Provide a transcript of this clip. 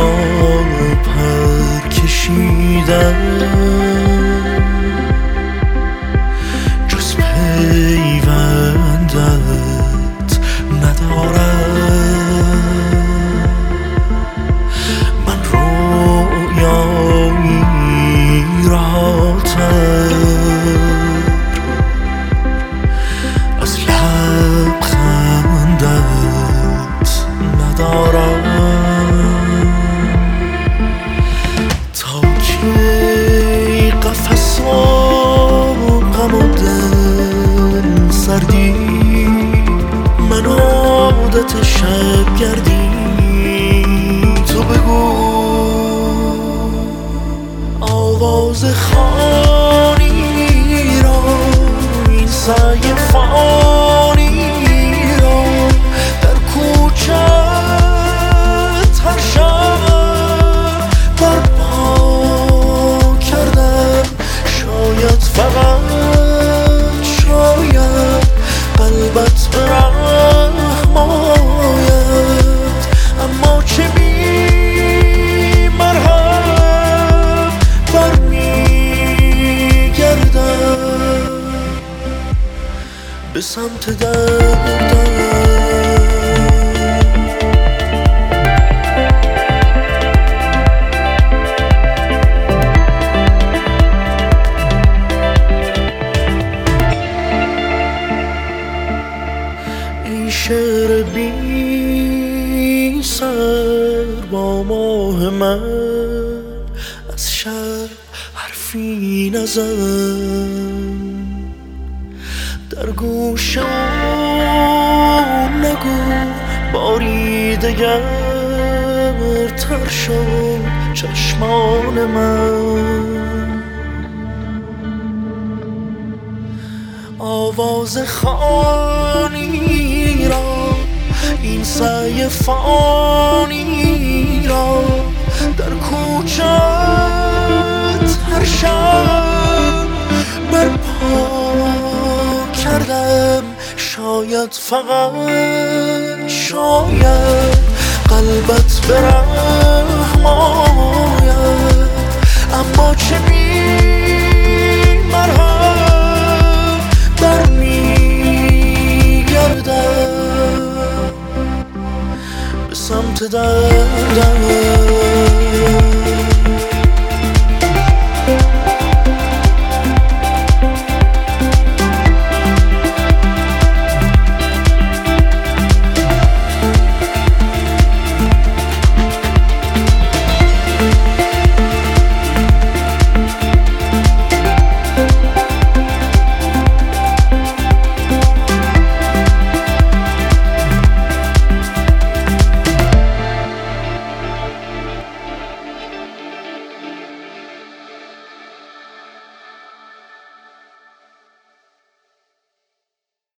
پا پر کشیدم راز خانی را این سایه فانی را در کوچه، هر شب برپا کردم. شاید فقط شاید قلبت برم به سمت ای شعر بی سر با ماه من از شب حرفی نزن. در گوشم نگو باری دگر تر شد چشمان من. آواز خانی را این سعی فانی را در کوچت شاید فقط شاید قلبت برحم آید اما چه بی مرهم برمیگردم به سمت دردم